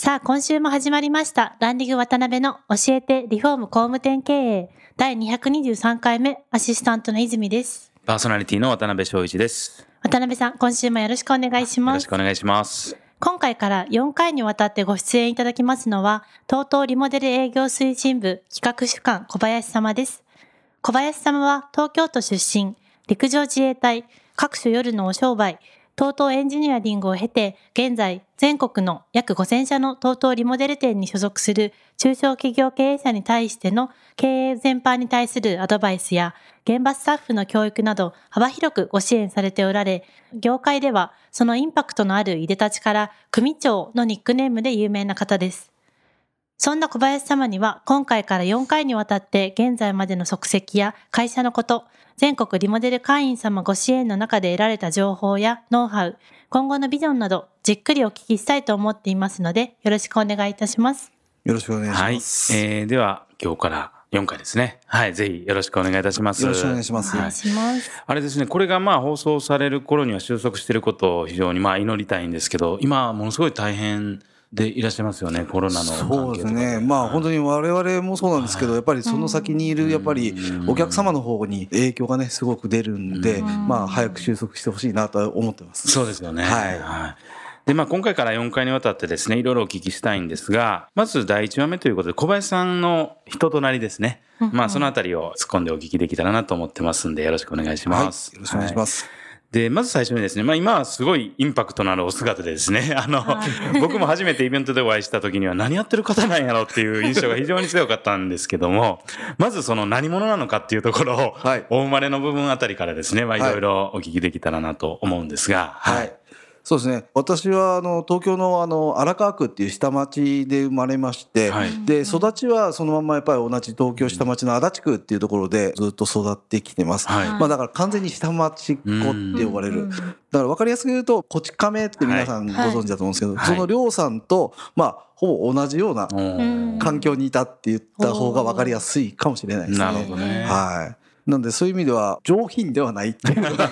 さあ今週も始まりましたランディング渡辺の教えてリフォーム工務店経営第223回目アシスタントの泉です。パーソナリティの渡辺翔一です。渡辺さん今週もよろしくお願いしよます。ろしくお願いします。今回から4回にわたってご出演いただきますのは、TOTO リモデル営業推進部企画主幹小林様です。小林様は東京都出身、陸上自衛隊、各種夜のお商売、TOTO エンジニアリングを経て、現在全国の約5000社の TOTO リモデル店に所属する中小企業経営者に対しての経営全般に対するアドバイスや現場スタッフの教育など幅広くご支援されておられ、業界ではそのインパクトのあるいでたちから組長のニックネームで有名な方です。そんな小林様には今回から4回にわたって現在までの足跡や会社のこと、全国リモデル会員様ご支援の中で得られた情報やノウハウ、今後のビジョンなどじっくりお聞きしたいと思っていますのでよろしくお願いいたします。よろしくお願いしはい。ます。えー、では、今日から4回ですね。はい。ぜひよろしくお願いいたします。よろしくお願いしますお願いはい。します。あれですね、これがまあ放送される頃には収束していることを非常にまあ祈りたいんですけど、今ものすごい大変でいらっしゃいますよね、コロナの関係とかそうですね。まあ本当に我々もそうなんですけど、やっぱりその先にいるやっぱりお客様の方に影響がねすごく出るんで、まあ早く収束してほしいなとは思ってます。そうですよね。はいで、まあ、今回から4回にわたってですね、いろいろお聞きしたいんですが、まず第1話目ということで、小林さんの人となりですね。まあ、そのあたりを突っ込んでお聞きできたらなと思ってますんで、よろしくお願いしはい。よます。ろしくお願いします。で、まず最初にですね、まあ今はすごいインパクトのあるお姿でですね、あの、僕も初めてイベントでお会いした時には何やってる方なんやろっていう印象が非常に強かったんですけども、まずその何者なのかっていうところを、はい。お生まれの部分あたりからですね、まあいはい。ろいろお聞きできたらなと思うんですが、はい。そうですね。私はあの東京のあの荒川区っていう下町で生まれまして、はいで育ちはそのままやっぱり同じ東京下町の足立区っていうところでずっと育ってきてます。はいまあだから完全に下町っ子って呼ばれる。だから分かりやすく言うと、こち亀って皆さんご存知だと思うんですけど、はいその亮さんと、まあ、ほぼ同じような環境にいたって言った方が分かりやすいかもしれないですね。なるほどね。はい。なんでそういう意味では上品ではないっていう言えるか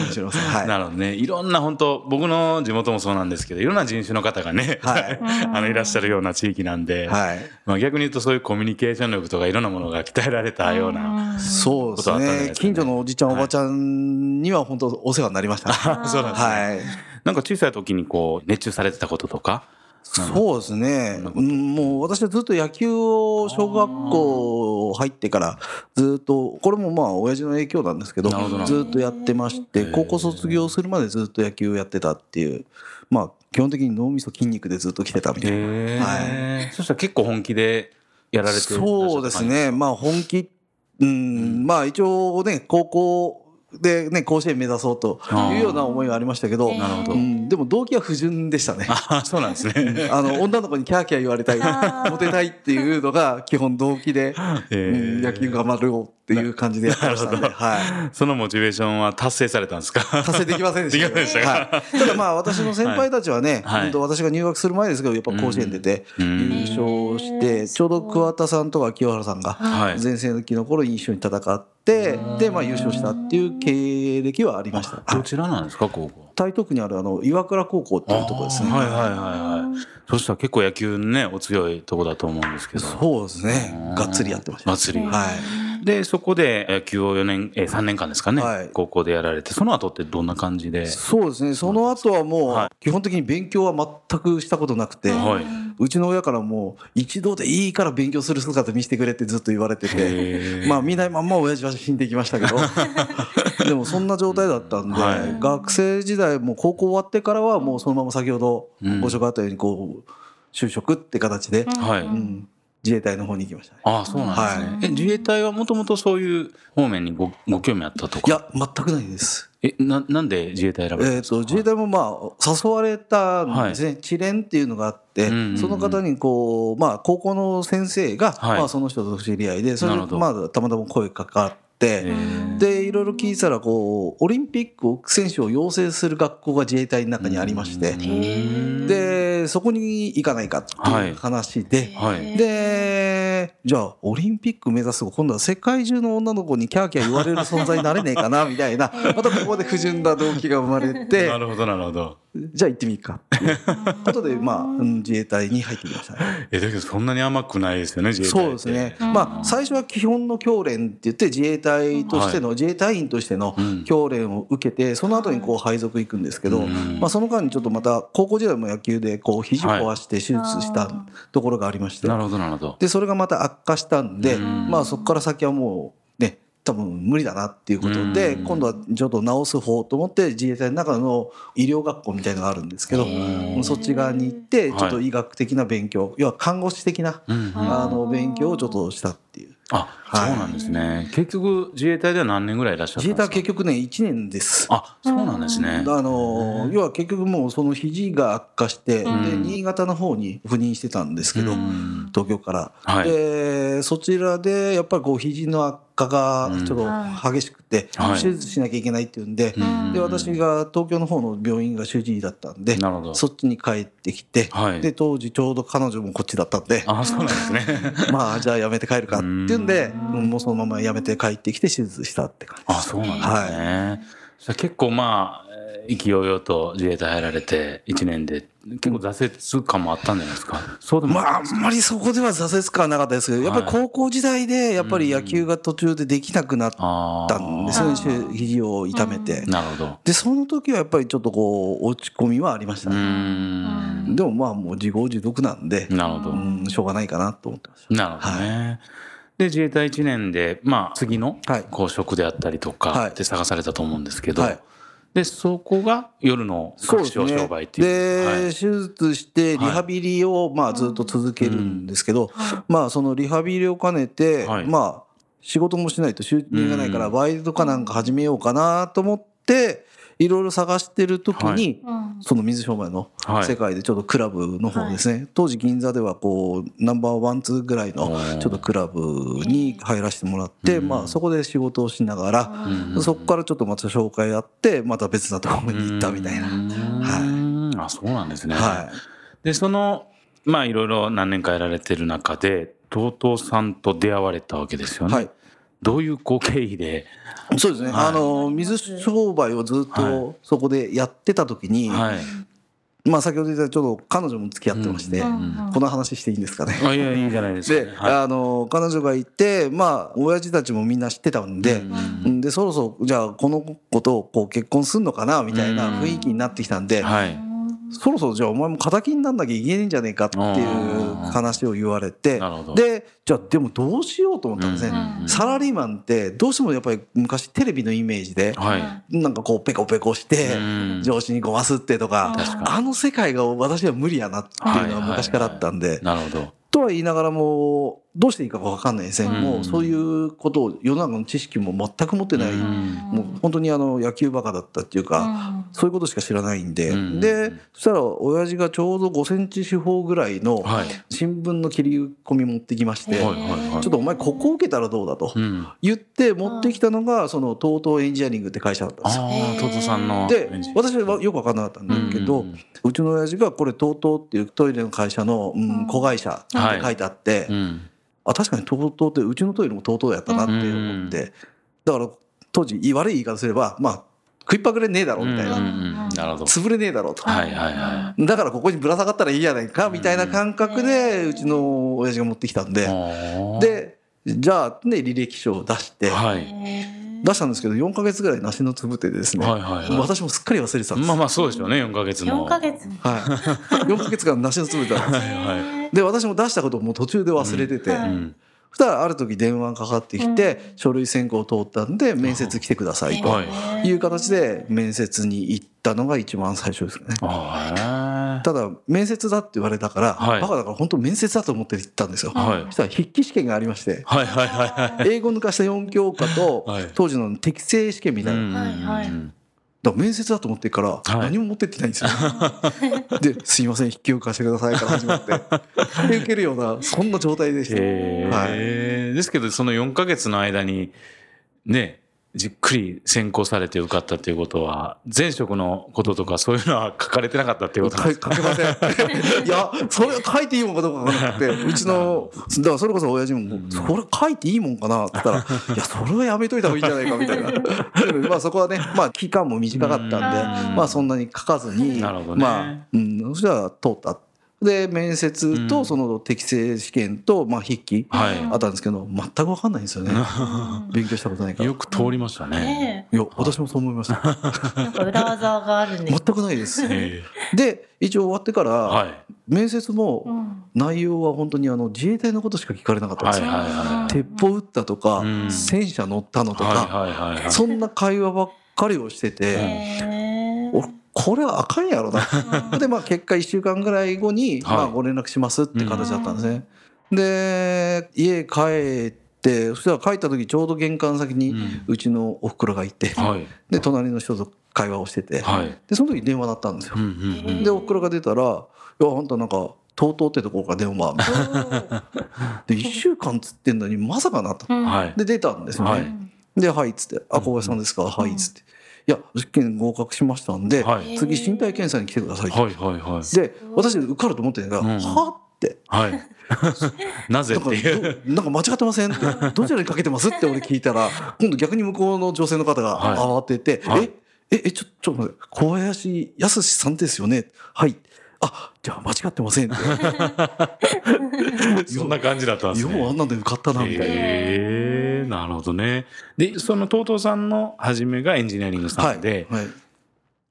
もしれません。はい。なるほどね。いろんな本当、僕の地元もそうなんですけど、いろんな人種の方がね、はい あの、いらっしゃるような地域なんで、はい。まあ逆に言うとそういうコミュニケーション力とかいろんなものが鍛えられたような。そうですね。近所のおじちゃん、おばちゃんには本当お世話になりましたね。そうなんですね。はい。なんか小さい時にこう、熱中されてたこととか。そうですね。うんもう私はずっと野球を小学校入ってからずっと、これもまあ親父の影響なんですけどずっとやってまして、高校卒業するまでずっと野球をやってたっていう、まあ基本的に脳みそ筋肉でずっと来てたみたいな。へそしたら結構本気でやられてそうですね。まあ本気、うん、まあ一応ね、高校でね、甲子園目指そうというような思いがありましたけど、なるほど。うん、でも動機は不純でしたね。あそうなんですね。あの、女の子にキャーキャー言われたい、モテたいっていうのが基本動機で、へー。うん野球頑張ろうっていう感じでやってましたんで、なるほど。はい。そのモチベーションは達成されたんですか？達成できませんでした。はい。ただまあ私の先輩たちはね、はい。本当私が入学する前ですけど、やっぱ甲子園出てうん。優勝して、ちょうど桑田さんとか清原さんがはい。前世紀の頃に一緒に戦って、で、まあ優勝したっていう経歴はありました。どちらなんですか、高校。台東区にあるあの、岩倉高校っていうところですね。はいはいはいはい。そしたら結構野球ね、お強いとこだと思うんですけど。そうですね。がっつりやってました。祭り。はい。で、そこで野球を4年、えー、3年間ですかね、はい。高校でやられて、その後ってどんな感じで？そうですね。その後はもはう、基本的に勉強は全くしたことなくて、はい。うちの親からもう、一度でいいから勉強する姿見せてくれってずっと言われてて、まあ見ないまんま親父は死んでいきましたけど、でもそんな状態だったんで、はい。学生時代も高校終わってからはもうそのまま先ほどうん。ご紹介あったようにこう、就職って形で、はい。うん自衛隊の方に行きましたね。ああ、そうなんですね。え、自衛隊はもともとそういう方面にごご興味あったとか？いや、全くないです。え、な、なんで自衛隊選ばれたんえー、ですか？と自衛隊もまあ誘われたんですね、知連っていうのがあって、うんうんうん。その方にこう、まあ、高校の先生が、はい。まあ、その人と知り合いでそれで、まあ、たまたま声かかって、でいろいろ聞いてたらこうオリンピック選手を養成する学校が自衛隊の中にありまして、でそこに行かないかっていう話で、はい。でじゃあオリンピック目指す今度は世界中の女の子にキャーキャー言われる存在になれねえかなみたいな またここで不純な動機が生まれてなるほど、なるほど。じゃあ行ってみっかっていうことで、まあ、うん自衛隊に入ってきましたね。え、だけどそんなに甘くないですよね、自衛隊。そうですね。まあ、最初は基本の教練って言って、自衛隊としての、自衛隊員としてのうん教練を受けて、その後にこう配属行くんですけど、うんまあ、その間にちょっとまた、高校時代も野球で、こう、肘壊して手術したところがありまして、なるほど、なるほど。で、それがまた悪化したんで、うん。まあ、そこから先はもう、ね、多分無理だなっていうことで、うん。今度はちょっと治す方と思って、自衛隊の中の医療学校みたいなのがあるんですけど、うんそっち側に行って、はい。ちょっと医学的な勉強、要は看護師的な、うん。あの、勉強をちょっとしたっていう。あ、そうなんですね。結局、自衛隊では何年ぐらいいらっしゃったんですか？自衛隊は結局ね、1年です。あ、そうなんですね。あの要は結局もうその肘が悪化して、で新潟の方に赴任してたんですけど、うん。東京から、はい。でそちらでやっぱりこう肘の悪化がちょっと激しくて、はい。手術しなきゃいけないっていうんで,、うん。で私が東京の方の病院が主治医だったんでなるほど。そっちに帰ってきて、はい。で当時ちょうど彼女もこっちだったんで。あ、そうなんですね。まあじゃあやめて帰るかっていうんで、うん。もうそのままやめて帰ってきて手術したって感じあ、そうなんですね。じゃあ結構まあ、えー意気揚々と自衛隊入られて1年で、結構挫折感もあったんじゃないですか？そうでもまあ、あんまりそこでは挫折感はなかったですけど、やっぱり高校時代で、やっぱり野球が途中でできなくなっあたんですよね、肘を痛めてあ。なるほど。で、その時はやっぱりちょっとこう、落ち込みはありましたね。ん。でもまあ、もう自業自得なんで、なるほど。うん、しょうがないかなと思ってましなるほどね。で、自衛隊1年で、まあ、次のはいこう職であったりとはいかって探されたと思うんですけど、はいで、そこが夜のた。各種商売っていう。で、はい。手術してリハビリをまあずっと続けるんですけど、まあそのリハビリを兼ねて、はい。まあ仕事もしないと収入がないからうん。バイトかなんか始めようかなと思っていろいろ探してる時に、その水商売のはい。世界でちょっとクラブの方ですね、当時銀座ではこうナンバーワンツーぐらいのちょっとクラブに入らせてもらって、うん。まあそこで仕事をしながら、うん。そこからちょっとまた紹介あってまた別なところに行ったみたいな。はい。あ、そうなんですね。はい。で、その、まあ、いろいろ何年かやられてる中で、TOTO さんと出会われたわけですよね。はいどういうこう経緯で、そうですね、はいあの水商売をずっはとそこでやってた時に、はい。まあ先ほど言ったちょっと彼女も付き合ってまして、うんこの話していいんですかね？あいや、いいんじゃないですか、で、ね。はいあの彼女がいてまあ親父たちもみんな知ってたんで、うんでそろそろじゃあこの子とこう結婚すんのかなみたいな雰囲気になってきたんで、はい。そろそろじゃあお前も敵になんなきゃいけないんじゃねえかっていう話を言われてなるほど。でじゃあでもどうしようと思ったんですね、うん。サラリーマンってどうしてもやっぱり昔テレビのイメージではい。なんかこうペコペコしてうん。上司にごますってとかあの世界が私は無理やなっていうのは昔からあったんで。なるほど。とは言いながらもどうしていいか分かんないですね、うんもうそういうことを世の中の知識も全く持ってない、うんもう本当にあの野球バカだったっていうか、そういうことしか知らないんで、うんでそしたら親父がちょうど5センチ四方ぐらいのはい。新聞の切り込み持ってきまして、はいはいはいちょっとお前ここ受けたらどうだとうん。言って持ってきたのがその TOTO エンジニアリングって会社だったんですよ。さんの。で私はよく分かんなかったんだけど、うんうちの親父がこれ TOTO っていうトイレの会社の、うん、子会社って書いてあって、うん。あ確かに TOTO ってうちのトイレも TOTO やったなって思って、だから当時悪い言い方すればまあ食いっぱぐれねえだろみたいな、うんうんうん。なるほど。潰れねえだろと、はいはいはだからここにぶら下がったらいいじゃないかみたいな感覚でうちの親父が持ってきたんで、い。でじゃあね履歴書を出して、はい。出したんですけど4か月ぐらい梨のつぶてですね、はいはいはい。私もすっかり忘れてたんです、まあまあそうですよね、4ヶ月も。4ヶ月はい、4か月間梨のつぶてたんです。はで私も出したことをもう途中で忘れてて、い。うん。そしたらある時電話がかかってきて、書類選考通ったんで面接来てくださいとはい。い。う形で面接に行ったのが一番最初ですね。あただ面接だって言われたから、はい。バカだから本当面接だと思って行ったんですよ、はい。そしたら筆記試験がありまして。はいはいはいはい。英語抜かした4教科とはい。当時の適正試験みたいな、だかはいはいら面接だと思ってるからい。何も持ってってないんですよ、で「すいません筆記を貸してください」から始まってで受けるようなそんな状態でした、へー。ですけど、その4ヶ月の間に、ね、じっくり選考されて受かったっていうことは、前職のこととかそういうのは書かれてなかったっていうことなん書ですか？い書けません。いや、それ書いていいもんかどうかわからなくて、うちの、だからそれこそ親父も、それ書いていいもんかなって言ったら、いや、それはやめといた方がいいんじゃないかみたいな。まあそこはね、まあ期間も短かったんで、うんまあそんなに書かずに、まあ、うん、そしたら通った。で、面接うんとその適正試験と、まあ筆記はいあったんですけど、全くわかんないんですよね。勉強したことないから。よく通りましたね。ねいや、私もそう思いました。え なんか裏技があるんです全くないです。へで、一応終わってから。面接も、うん内容は本当にあの自衛隊のことしか聞かれなかったんですよ。鉄砲撃ったとか、うん戦車乗ったのとか。そんな会話ばっかりをしてて、これはあかんやろな。でまあ結果1週間ぐらい後に、はいまあ、ご連絡しますって形だったんですね。で家帰ってそしたら帰った時ちょうど玄関先にうちのおふくろがいて、はい。で隣の人と会話をしてて、はい。でその時電話だったんですよう。んうんうんでおふくろが出たら「いやあんたなんか TOTO ってところから電話」みたいな で1週間つってんのにまさかなと。で出たんですよね。はいで「はい」っつって「あ小林さんですか、はい」っつって「いや試験合格しましたんで、はい。次身体検査に来てください」はいはいはい。で私受かると思ってんだから「うんは?」って。はい。なぜっていう。なんか間違ってませんって どちらにかけてますって俺聞いたら今度逆に向こうの女性の方がはい慌てて「はいえええちょちょっと待って小林康さんですよね？はいあじゃあ間違ってません」そんな感じだったんですね。ようあんなんで受かったなみたいな。なるほどね。で、その TOTO さんの初めがエンジニアリングさんで、はい、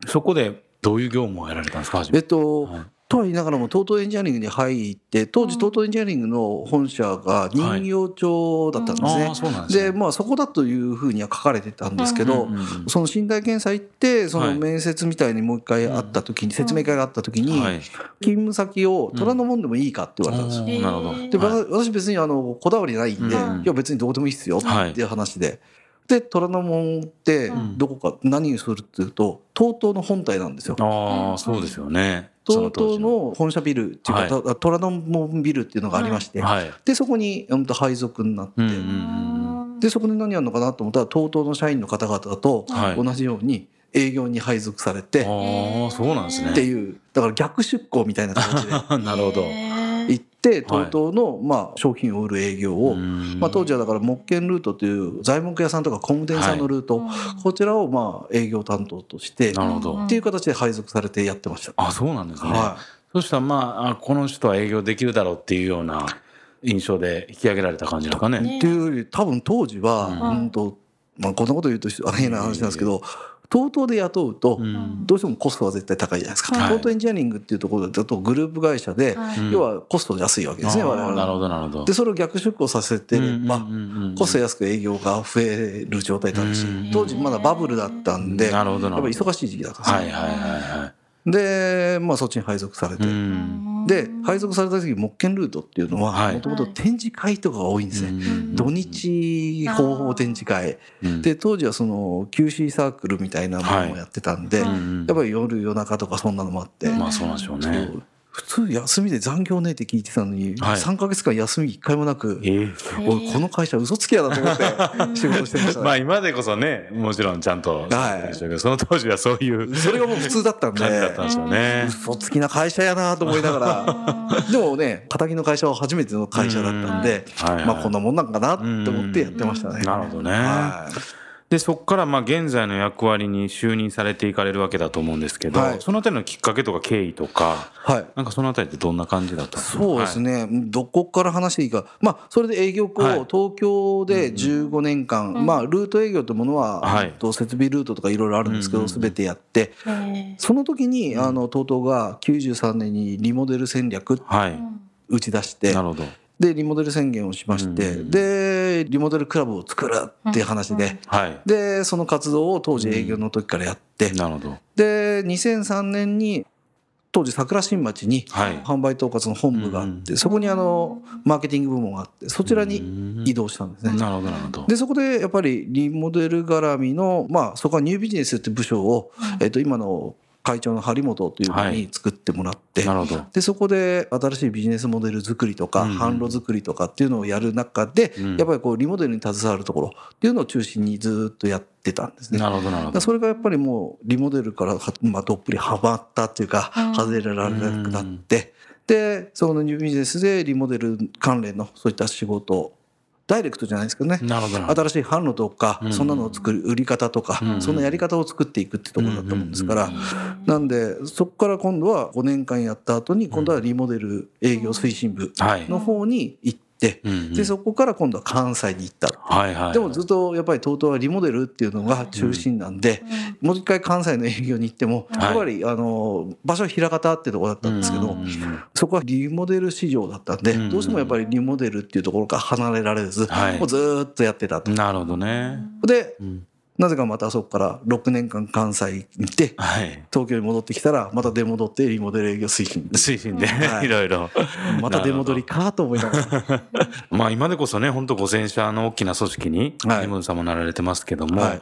そこでどういう業務をやられたんですか、えっと、はいとは言いながらも TOTO エンジニアリングに入って当時 TOTO エンジニアリングの本社が人形町だったんですね。でまあそこだというふうには書かれてたんですけど、うんうんうんその身体検査行ってそはいの面接みたいにもう一回会った時に、説明会があった時に、はい。勤務先を虎ノ門でもいいかって言われたんですよ。おーなるほど。で、はい私別にあのこだわりないんで、うんいや別にどうでもいいっすよはいっていう話で。で虎ノ門ってうんどこか何をするっていうと TOTO の本体なんですよ。ああ、そうですよね。その本社ビルっていうか、はた虎ノ門ビルっていうのがありまして、はい。でそこにうんと配属になって、うんうんでそこに何やるのかなと思ったら TOTO の社員の方々とはい同じように営業に配属されて、ああ、そうなんですね。っていうだから逆出向みたいな形で なるほど。行って TOTO のまあ商品を売る営業を、まあ、当時はだから木建ルートという材木屋さんとか工務店さんのルート、こちらをまあ営業担当としてなるほど。っていう形で配属されてやってました。あ、そうなんですね。はそしたらまああ、この人は営業できるだろうっていうような印象で引き上げられた感じですかね。い、っていうより多分当時は、うんうんとまあ、こんなこと言うとあ変な話なんですけど TOTO で雇うと、うんどうしてもコストは絶対高いじゃないですか。はい TOTO エンジニアリングっていうところだとグループ会社で、要はコスト安いわけですね、我々なるほど、なるほど。でそれを逆出向させてれば、コスト安く営業が増える状態だったし、うん当時まだバブルだったんで、なるほど、やっぱ。忙しい時期だったんですよ、はいはいはいはい。で、まあ、そっちに配属されて、うん。で配属された時木建ルートっていうのははい。もともと展示会とかが多いんですね、うん。土日方法展示会。うんで当時はその QC サークルみたいなものもやってたんで、うんやっぱり夜夜中とかそんなのもあって、まあそうなんでしょうね。普通休みで残業ねって聞いてたのに、はい。3か月間休み1回もなく、ええ。おいこの会社嘘つきやなと思って仕事してました。ね、まあ今でこそね、もちろんちゃんと、はいでしょうけどその当時はそういうそれがもう普通だったんで感じだったんですよね。嘘つきな会社やなと思いながら。でもね敵の会社は初めての会社だったんで、はいはい。まあこんなもんなんかなって思ってやってましたね。なるほどね。はいで、そこからまあ現在の役割に就任されていかれるわけだと思うんですけど、はい。そのあたりのきっかけとか経緯とか、はい。なんかそのあたりってどんな感じだったんですか？そうですね、どこから話していいか、まあ、それで営業をはい。東京で15年間、まあ、ルート営業というものは、はい。えっと設備ルートとかいろいろあるんですけど、うんうんすべてやって、へその時に、あの TOTO が93年にリモデル戦略はい。打ち出してな、るほど。でリモデル宣言をしまして、うんでリモデルクラブを作るっていう話で、はい。でその活動を当時営業の時からやって、なるほど。で2003年に当時桜新町にはい。販売統括の本部があって、そこにあのマーケティング部門があってそちらに移動したんですね。なるほどなるほど。でそこでやっぱりリモデル絡みの、まあ、そこはニュービジネスって部署を、えっと今の会長の張本というのに作ってもらって、なるほど。でそこで新しいビジネスモデル作りとか、うん。販路作りとかっていうのをやる中で、うん。やっぱりこうリモデルに携わるところっていうのを中心にずっとやってたんですね。なるほどなるほど。それがやっぱりもうリモデルからは、まあ、どっぷりはまったっていうか、うん外れられなくなって、でそのニュービジネスでリモデル関連のそういった仕事をダイレクトじゃないですけどね。新しい販路とか、うん。そんなのを作る売り方とか、うん。そんなやり方を作っていくってところだったもんですから、うん。なんでそこから今度は5年間やった後に今度はリモデル営業推進部はい。の方に行って、うんうん。でそこから今度は関西に行った。はいはい。でもずっとやっぱり TOTO はリモデルっていうのが中心なんで、もう一回関西の営業に行っても、はい。やっぱりあの場所は枚方ってところだったんですけど、うんそこはリモデル市場だったんで、うん。どうしてもやっぱりリモデルっていうところから離れられず、はい。もうずーっとやってたと。なるほどね。でうんなぜかまたそこから6年間関西に行ってはい。東京に戻ってきたらまた出戻ってリモデル営業推進。推進ではい。いろいろ。また出戻りかと思いながら。まあ今でこそね、本当5000社の大きな組織に、はい。リムンさんもなられてますけども、はい。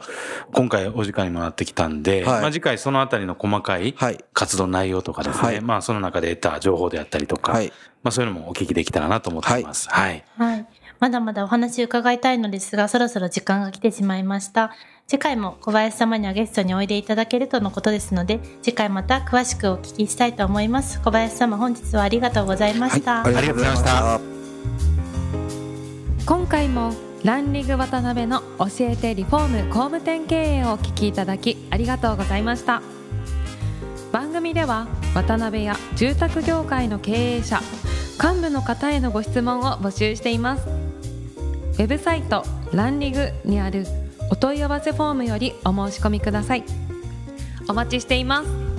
今回お時間にもなってきたんで、はい。まあ次回そのあたりの細かいはい。活動内容とかですね、はい。まあその中で得た情報であったりとか、はい。まあそういうのもお聞きできたらなと思っています。はい。はい。まだまだお話伺いたいのですが、そろそろ時間が来てしまいました。次回も小林様にはゲストにおいでいただけるとのことですので、次回また詳しくお聞きしたいと思います。小林様、本日はありがとうございました。はい、ありがとうございました今回もランリング渡辺の教えてリフォーム工務店経営をお聞きいただきありがとうございました番組では渡辺や住宅業界の経営者幹部の方へのご質問を募集していますウェブサイトランリグにあるお問い合わせフォームよりお申し込みください。お待ちしています。